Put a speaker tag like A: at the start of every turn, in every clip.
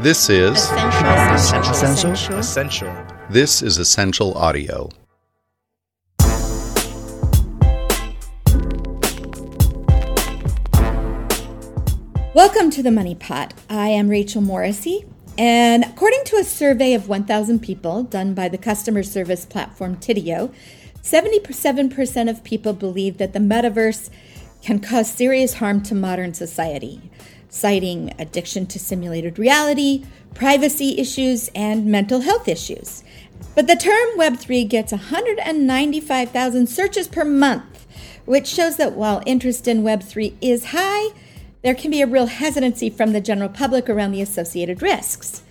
A: This is
B: Ascential.
C: Ascential.
B: Ascential.
A: this is Ascential audio.
C: Welcome to the Money Pot. I am Rachel Morrissey, and according to a survey of 1,000 people done by the customer service platform Tidio, 77% of people believe that the metaverse can cause serious harm to modern society, citing addiction to simulated reality, privacy issues, and mental health issues. But the term Web3 gets 195,000 searches per month, which shows that while interest in Web3 is high, there can be a real hesitancy from the general public around the associated risks.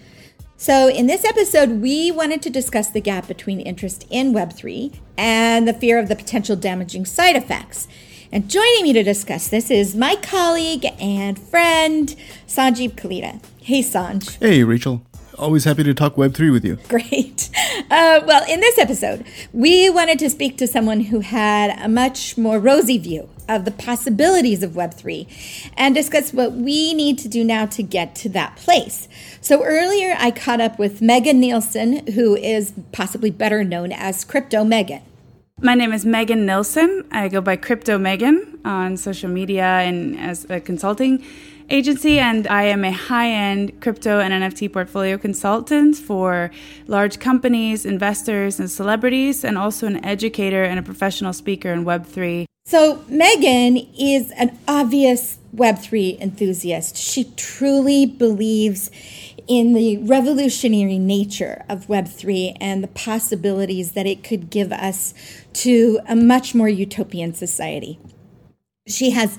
C: So, in this episode, we wanted to discuss the gap between interest in Web3 and the fear of the potential damaging side effects. And joining me to discuss this is my colleague and friend, Sanjib Kalita. Hey, Sanj.
D: Hey, Rachel. Always happy to talk Web3 with you.
C: Great. Uh, well, in this episode, we wanted to speak to someone who had a much more rosy view of the possibilities of Web3 and discuss what we need to do now to get to that place. So, earlier I caught up with Megan Nilsson, who is possibly better known as Crypto Megan.
E: My name is Megan Nilsson. I go by Crypto Megan on social media and as a consulting agency, and I am a high end crypto and NFT portfolio consultant for large companies, investors, and celebrities, and also an educator and a professional speaker in Web3.
C: So, Megan is an obvious Web3 enthusiast. She truly believes in the revolutionary nature of Web3 and the possibilities that it could give us to a much more utopian society. She has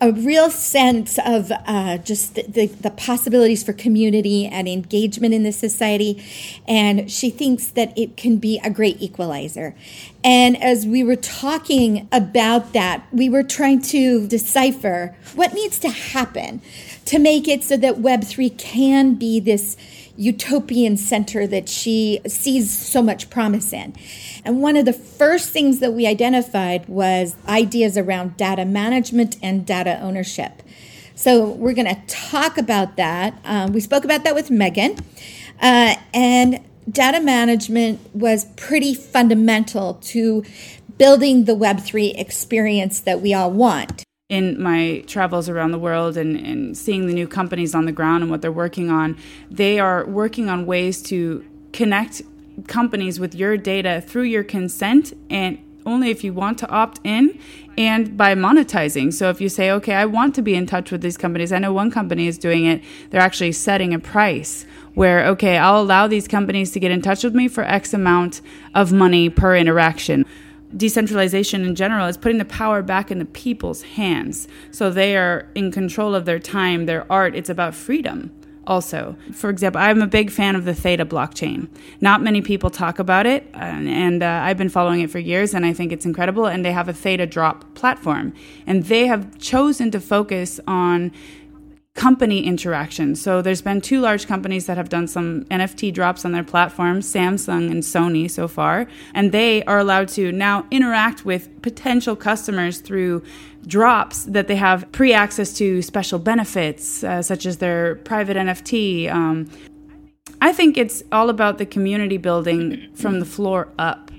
C: a real sense of uh, just the, the, the, possibilities for community and engagement in this society. And she thinks that it can be a great equalizer. And as we were talking about that, we were trying to decipher what needs to happen to make it so that Web3 can be this utopian center that she sees so much promise in. And one of the first things that we identified was ideas around data management and data ownership. So we're going to talk about that. Um, we spoke about that with Megan. Uh, and data management was pretty fundamental to building the Web3 experience that we all want
E: in my travels around the world and, and seeing the new companies on the ground and what they're working on, they are working on ways to connect companies with your data through your consent and only if you want to opt in and by monetizing. So if you say, okay, I want to be in touch with these companies, I know one company is doing it, they're actually setting a price where, okay, I'll allow these companies to get in touch with me for X amount of money per interaction decentralization in general is putting the power back in the people's hands. So they are in control of their time, their art. It's about freedom also. For example, I'm a big fan of the Theta blockchain. Not many people talk about it, and, and uh, I've been following it for years, and I think it's incredible. And they have a Theta drop platform, and they have chosen to focus on company interaction. So there's been two large companies that have done some NFT drops on their platform, Samsung and Sony so far, and they are allowed to now interact with potential customers through drops that they have pre-access to special benefits uh, such as their private NFT. Um, I think it's all about the community building from the floor up.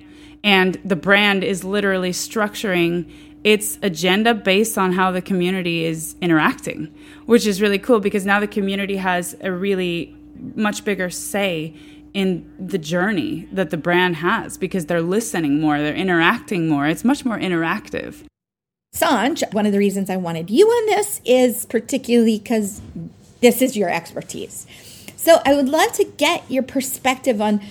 E: And the brand is literally structuring its agenda based on how the community is interacting, which is really cool because now the community has a really much bigger say in the journey that the brand has because they're listening more, they're interacting more. It's much more interactive.
C: Sanj, one of the reasons I wanted you on this is particularly because this is your expertise. So I would love to get your perspective on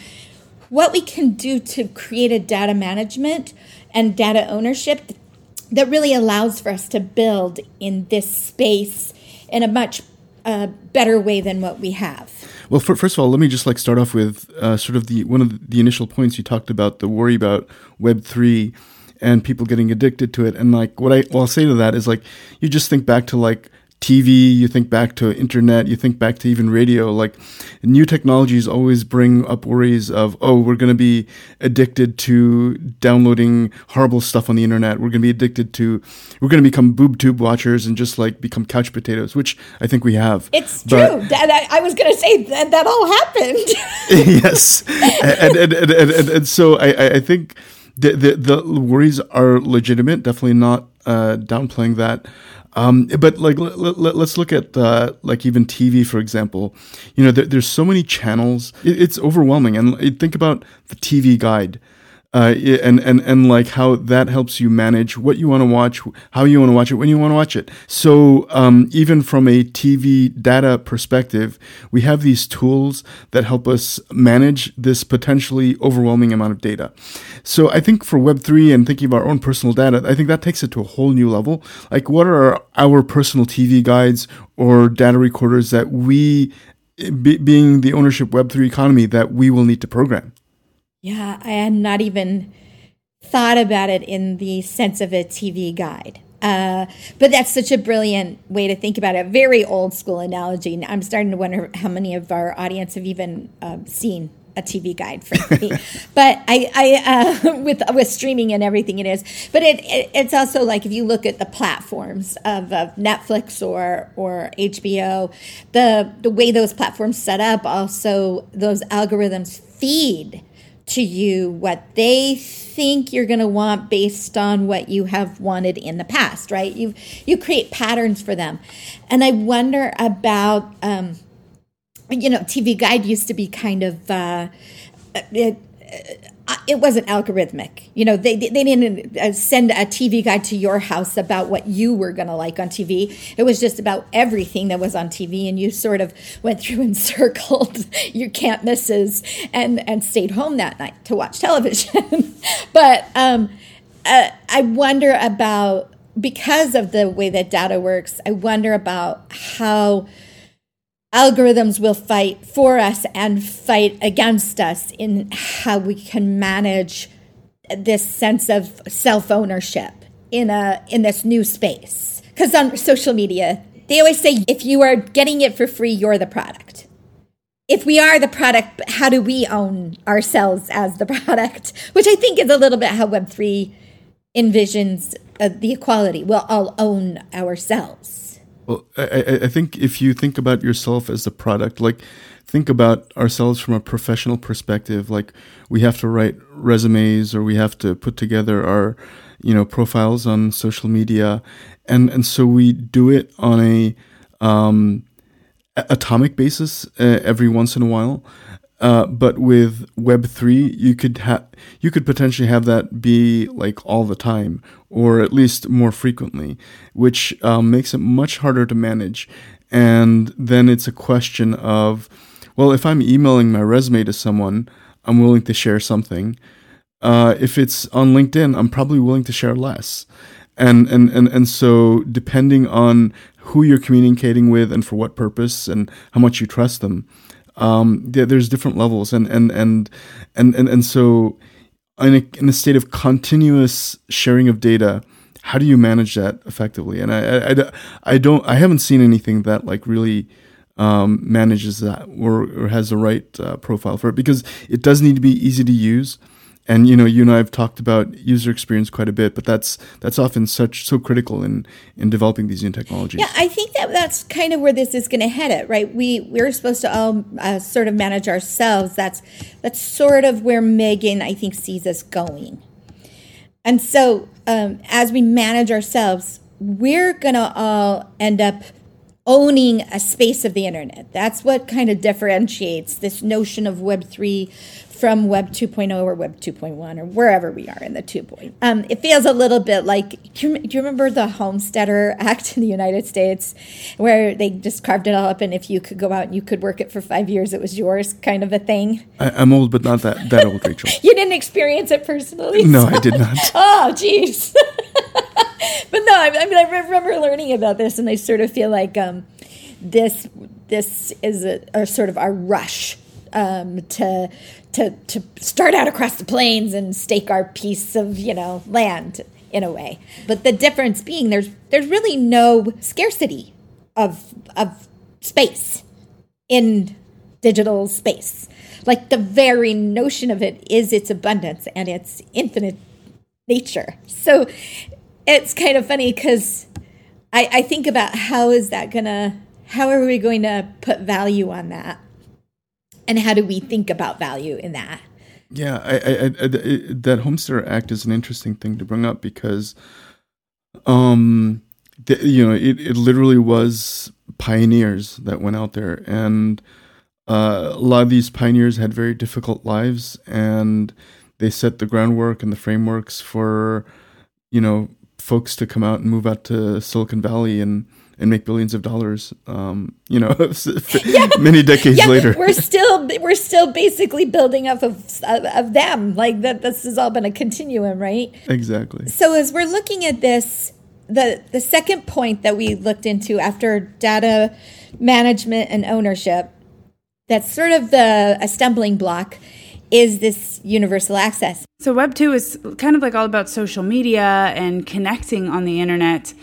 C: what we can do to create a data management and data ownership that really allows for us to build in this space in a much uh, better way than what we have.
D: Well, for, first of all, let me just like start off with uh, sort of the one of the initial points you talked about the worry about Web three and people getting addicted to it. And like what I well, I'll say to that is like you just think back to like TV, you think back to internet, you think back to even radio. Like new technologies always bring up worries of, oh, we're going to be addicted to downloading horrible stuff on the internet. We're going to be addicted to, we're going to become boob tube watchers and just like become couch potatoes, which I think we have.
C: It's but, true. That, I was going to say that that all happened.
D: yes, and and, and, and, and so I I think the, the, the worries are legitimate. Definitely not uh, downplaying that. Um, but like, let, us look at uh, like even TV, for example. You know, there, there's so many channels; it, it's overwhelming. And think about the TV guide uh, and and and like how that helps you manage what you want to watch, how you want to watch it, when you want to watch it. So um, even from a TV data perspective, we have these tools that help us manage this potentially overwhelming amount of data. So I think for Web three and thinking of our own personal data, I think that takes it to a whole new level. Like, what are our personal TV guides or data recorders that we, being the ownership Web three economy, that we will need to program?
C: Yeah, I had not even thought about it in the sense of a TV guide. Uh, but that's such a brilliant way to think about it. Very old school analogy. I'm starting to wonder how many of our audience have even uh, seen a TV guide, frankly. but I, I uh, with with streaming and everything it is. But it, it, it's also like if you look at the platforms of, of Netflix or or HBO, the the way those platforms set up, also those algorithms feed to you what they think you're going to want based on what you have wanted in the past right? You you create patterns for them. And i wonder about um, you know tv guide used to be kind of uh, it, it wasn't algorithmic. You know, they, they didn't uh, send a TV guide to your house about what you were going to like on TV. It was just about everything that was on TV, and you sort of went through and circled your can't misses and, and stayed home that night to watch television. but um, uh, I wonder about, because of the way that data works, I wonder about how algorithms will fight for us and fight against us in how we can manage this sense of self ownership in a in this new space. Because on social media they always say if you are getting it for free you're the product. If we are the product how do we own ourselves as the product? Which i think is a little bit how web3 envisions uh, the equality. We'll all own ourselves
D: well, I, I think if you think about yourself as a product, like think about ourselves from a professional perspective, like we have to write resumes or we have to put together our, you know, profiles on social media, and and so we do it on a um, atomic basis uh, every once in a while. Uh, but with Web three, you could have you could potentially have that be like all the time, or at least more frequently, which um, makes it much harder to manage. And then it's a question of, well, if I'm emailing my resume to someone, I'm willing to share something. Uh, if it's on LinkedIn, I'm probably willing to share less. And, and, and, and so depending on who you're communicating with and for what purpose and how much you trust them, um, there's different levels. And, and, and, and, and, and so in a, in a state of continuous sharing of data, how do you manage that effectively? And I, I, I, I don't, I haven't seen anything that like really um, manages that or, or has the right uh, profile for it because it does need to be easy to use and you know you and I have talked about user experience quite a bit, but that's that's often such so critical in in developing these new technologies.
C: Yeah, I think that that's kind of where this is going to head it, right? We we're supposed to all uh, sort of manage ourselves. That's that's sort of where Megan I think sees us going, and so um, as we manage ourselves, we're going to all end up owning a space of the internet. That's what kind of differentiates this notion of Web three from Web 2.0 or Web 2.1 or wherever we are in the 2.0. Um, it feels a little bit like do you, do you, remember the Homesteader Act in the United States where they just carved it all up and if you could go out and you could work it for five years, it was yours kind of a thing?
D: I, am old, but not that, that old, Rachel.
C: you didn't experience it personally?
D: No, so. I did not.
C: oh, jeez. but no, I, I, mean, I remember learning about this and I sort of feel like um, this this is a, a sort of our rush um, to to to start out across the plains and stake our piece of you know land in a way. But the difference being there's there's really no scarcity of of space in digital space. Like the very notion of it is its abundance and its infinite nature. So it's kind of funny because I, I think about how is that gonna how are we going to put value on that? And how do we think about value in that?
D: Yeah I, I, I, that homesteader act is an interesting thing to bring up because um you know it, it literally was pioneers that went out there and uh, a lot of these pioneers had very difficult lives and they set the groundwork and the frameworks for you know folks to come out and move out to silicon valley and and make billions of dollars. Um, you know, yeah. many decades
C: yeah.
D: later,
C: we're still we're still basically building off of of them. Like that, this has all been a continuum, right?
D: Exactly.
C: So as we're looking at this, the the second point that we looked into after data management and ownership, that's sort of the a stumbling block is this universal access.
E: So Web 2 is kind of like all about social media and connecting on the internet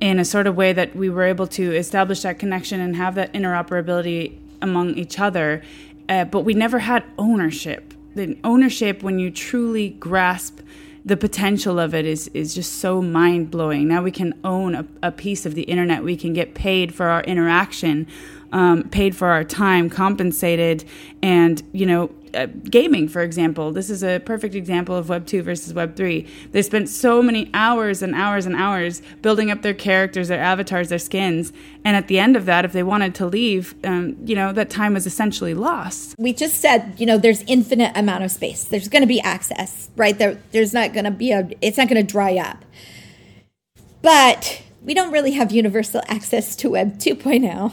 E: in a sort of way that we were able to establish that connection and have that interoperability among each other. Uh, but we never had ownership. The ownership, when you truly grasp the potential of it, is is just so mind blowing. Now we can own a, a piece of the internet. We can get paid for our interaction, um, paid for our time, compensated, and you know uh, gaming, for example, this is a perfect example of Web 2 versus Web 3. They spent so many hours and hours and hours building up their characters, their avatars, their skins. And at the end of that, if they wanted to leave, um, you know, that time was essentially lost.
C: We just said, you know, there's infinite amount of space. There's going to be access, right? There, there's not going to be a, it's not going to dry up. But we don't really have universal access to Web 2.0.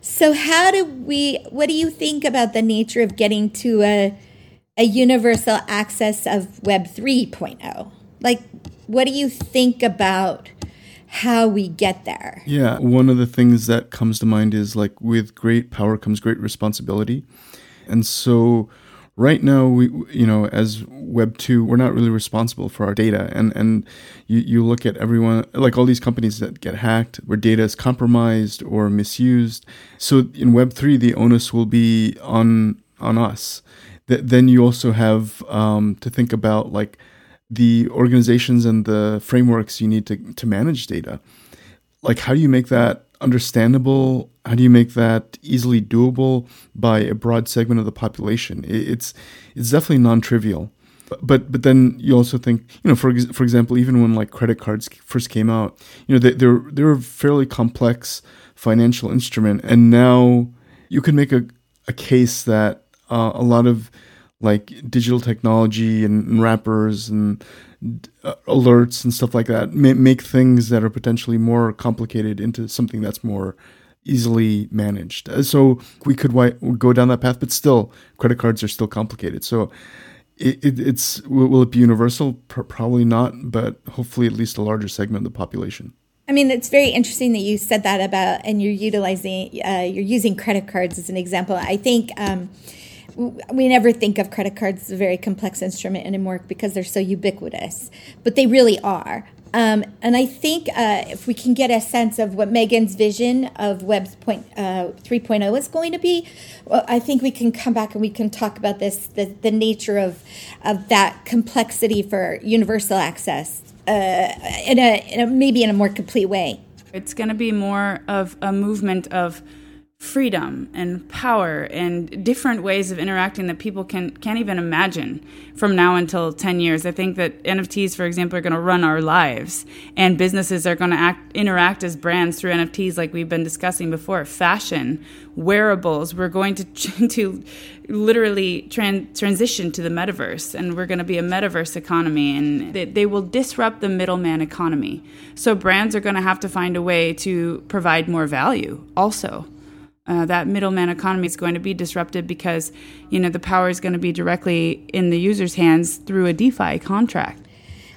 C: So how do we what do you think about the nature of getting to a a universal access of web 3.0? Like what do you think about how we get there?
D: Yeah, one of the things that comes to mind is like with great power comes great responsibility. And so right now we you know as web 2 we're not really responsible for our data. And and you, you look at everyone like all these companies that get hacked where data is compromised or misused. So in web 3 the onus will be on on us. Th- then you also have um, to think about like the organizations and the frameworks you need to to manage data. Like how do you make that understandable? How do you make that easily doable by a broad segment of the population? It's it's definitely non-trivial. But but then you also think you know for for example even when like credit cards first came out you know they, they're they're a fairly complex financial instrument and now you can make a a case that uh, a lot of like digital technology and, and wrappers and uh, alerts and stuff like that make things that are potentially more complicated into something that's more easily managed. Uh, so we could go down that path, but still, credit cards are still complicated. So it, it, it's will it be universal? Probably not, but hopefully at least a larger segment of the population.
C: I mean, it's very interesting that you said that about, and you're utilizing, uh, you're using credit cards as an example. I think. Um, we never think of credit cards as a very complex instrument anymore because they're so ubiquitous, but they really are. Um, and I think uh, if we can get a sense of what Megan's vision of Web point, uh, 3.0 is going to be, well, I think we can come back and we can talk about this the, the nature of, of that complexity for universal access uh, in, a, in a maybe in a more complete way.
E: It's going to be more of a movement of freedom and power and different ways of interacting that people can can't even imagine from now until 10 years. I think that NFTs for example are going to run our lives and businesses are going to act interact as brands through NFTs like we've been discussing before. Fashion, wearables, we're going to to literally tran- transition to the metaverse and we're going to be a metaverse economy and they, they will disrupt the middleman economy. So brands are going to have to find a way to provide more value also uh, that middleman economy is going to be disrupted because you know the power is going to be directly in the user's hands through a DeFi contract.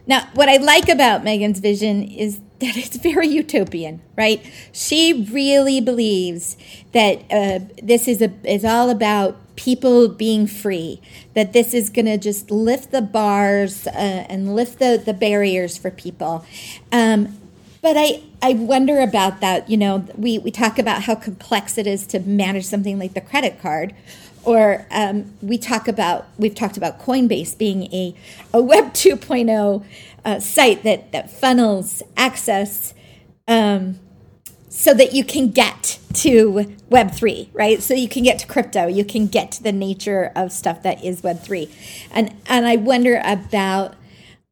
C: Now, what I like about Megan's vision is that it's very utopian, right? She really believes that uh, this is a is all about people being free. That this is going to just lift the bars uh, and lift the the barriers for people. Um, but I, I wonder about that. You know, we, we talk about how complex it is to manage something like the credit card. Or um, we talk about, we've talked about Coinbase being a, a Web 2.0 uh, site that, that funnels access um, so that you can get to Web3, right? So you can get to crypto, you can get to the nature of stuff that is Web3. And, and I wonder about,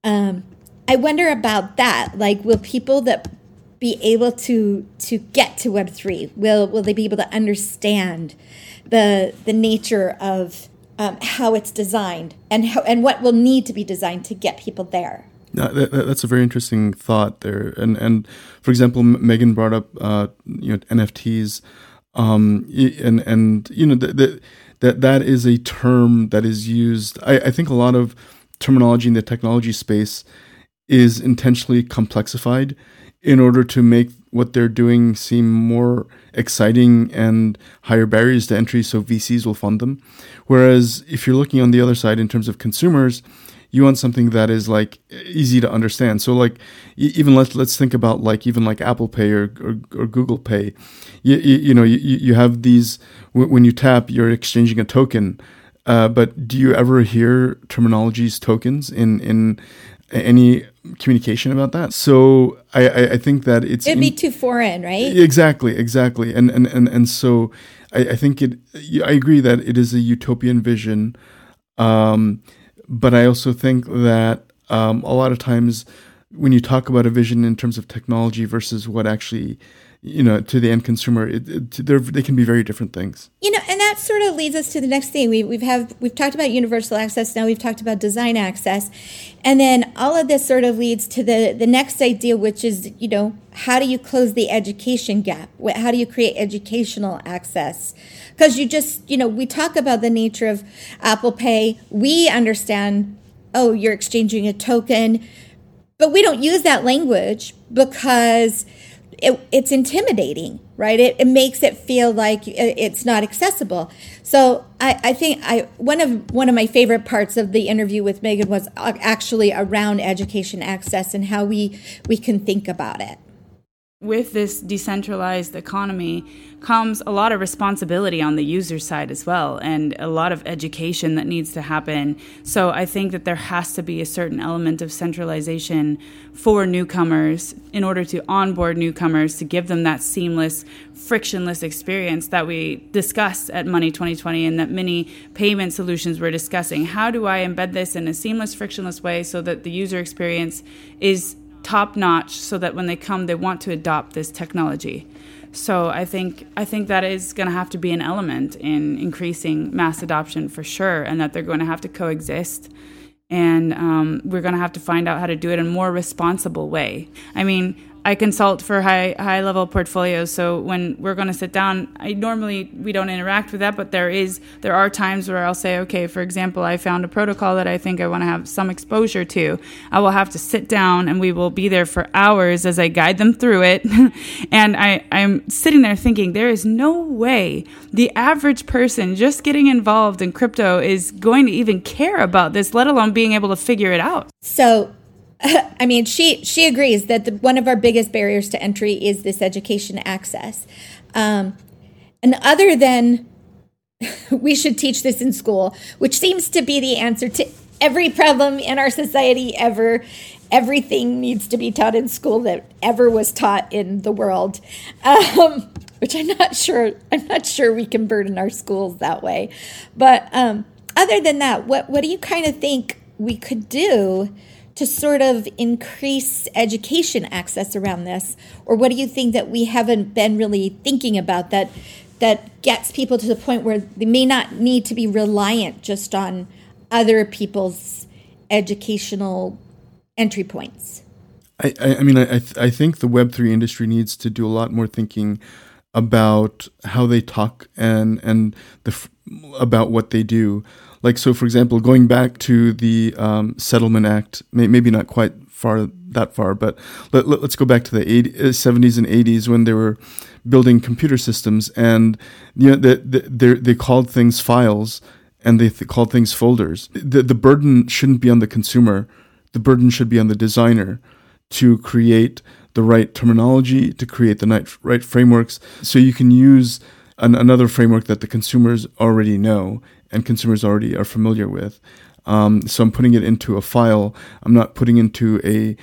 C: um, I wonder about that. Like, will people that be able to to get to Web three? Will will they be able to understand the the nature of um, how it's designed and how and what will need to be designed to get people there?
D: That, that's a very interesting thought there. And and for example, Megan brought up uh, you know NFTs, um, and and you know that that that is a term that is used. I, I think a lot of terminology in the technology space is intentionally complexified in order to make what they're doing seem more exciting and higher barriers to entry so VCs will fund them. Whereas if you're looking on the other side in terms of consumers, you want something that is like easy to understand. So like even let's let's think about like even like Apple Pay or or, or Google Pay. You, you, you know you, you have these when you tap you're exchanging a token. Uh, but do you ever hear terminologies tokens in in any communication about that. So I, I, I think that it's
C: it'd be too foreign, right?
D: Exactly, exactly, and and and and so I, I think it. I agree that it is a utopian vision, um, but I also think that um, a lot of times when you talk about a vision in terms of technology versus what actually you know to the end consumer it, it, they can be very different things.
C: You know and that sort of leads us to the next thing. We, we've have we've talked about universal access now we've talked about design access. And then all of this sort of leads to the the next idea which is you know how do you close the education gap? How do you create educational access? Because you just you know we talk about the nature of apple pay. We understand oh you're exchanging a token but we don't use that language because it, it's intimidating, right? It, it makes it feel like it's not accessible. So I, I think I one of one of my favorite parts of the interview with Megan was uh, actually around education access and how we we can think about it
E: with this decentralized economy comes a lot of responsibility on the user side as well and a lot of education that needs to happen. So i think that there has to be a certain element of centralization for newcomers in order to onboard newcomers to give them that seamless frictionless experience that we discussed at money 2020 and that many payment solutions were discussing. How do i embed this in a seamless frictionless way so that the user experience is top notch so that when they come they want to adopt this technology. So i think i think that is going to have to be an element in increasing mass adoption for sure and that they're going to have to coexist. And um, we're going to have to find out how to do it in a more responsible way. I mean I consult for high high level portfolios. So when we're going to sit down, I normally we don't interact with that, but there is there are times where I'll say, okay, for example, I found a protocol that I think I want to have some exposure to. I will have to sit down and we will be there for hours as I guide them through it. and I I'm sitting there thinking there is no way the average person just getting involved in crypto is going to even care about this, let alone being able to figure it out.
C: So I mean, she she agrees that the, one of our biggest barriers to entry is this education access, um, and other than we should teach this in school, which seems to be the answer to every problem in our society ever. Everything needs to be taught in school that ever was taught in the world, um, which I'm not sure. I'm not sure we can burden our schools that way. But um, other than that, what what do you kind of think we could do? To sort of increase education access around this? Or what do you think that we haven't been really thinking about that that gets people to the point where they may not need to be reliant just on other people's educational entry points?
D: I, I mean, I, I think the Web3 industry needs to do a lot more thinking about how they talk and, and the, about what they do like so for example going back to the um, settlement act may, maybe not quite far that far but let, us let, go back to the 80, 70s uh, and 80s when they were building computer systems and you know the, the, they called things files and they th- called things folders. The, the burden shouldn't be on the consumer. The burden should be on the designer to create the right terminology, to create the right frameworks, so you can use an, another framework that the consumers already know and consumers already are familiar with. Um, so I'm putting it into a file. I'm not putting into a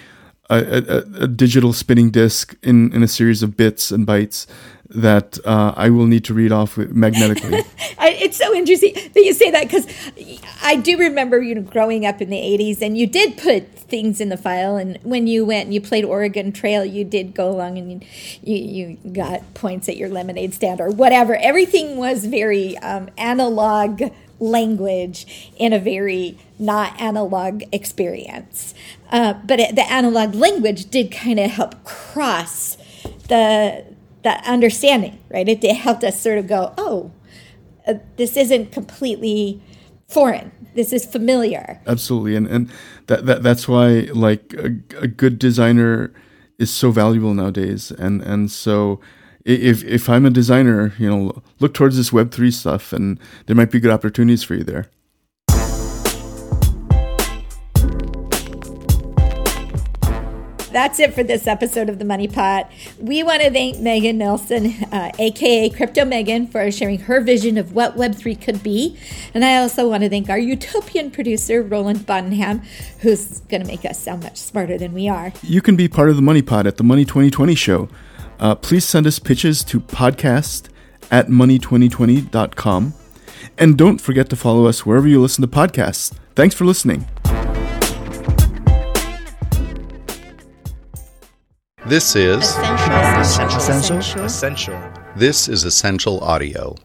D: a, a, a, digital spinning disk in, in a series of bits and bytes that uh, I will need to read off magnetically.
C: it's so interesting that you say that because I do remember you know growing up in the '80s, and you did put things in the file. And when you went and you played Oregon Trail, you did go along and you you, you got points at your lemonade stand or whatever. Everything was very um, analog language in a very not analog experience. Uh, but it, the analog language did kind of help cross the that understanding, right? It, it helped us sort of go, oh, uh, this isn't completely foreign. This is familiar.
D: Absolutely, and and that, that that's why like a, a good designer is so valuable nowadays, and and so if if I'm a designer, you know, look towards this Web three stuff, and there might be good opportunities for you there.
C: That's it for this episode of the Money Pot. We want to thank Megan Nilsson, uh, aka Crypto Megan, for sharing her vision of what Web3 could be. And I also want to thank our utopian producer, Roland Bodenham, who's going to make us sound much smarter than we are.
D: You can be part of the Money Pot at the Money 2020 show. Uh, please send us pitches to podcast at money2020.com. And don't forget to follow us wherever you listen to podcasts. Thanks for listening.
A: This is
B: Ascential. Ascential. Ascential.
A: This is Ascential Audio.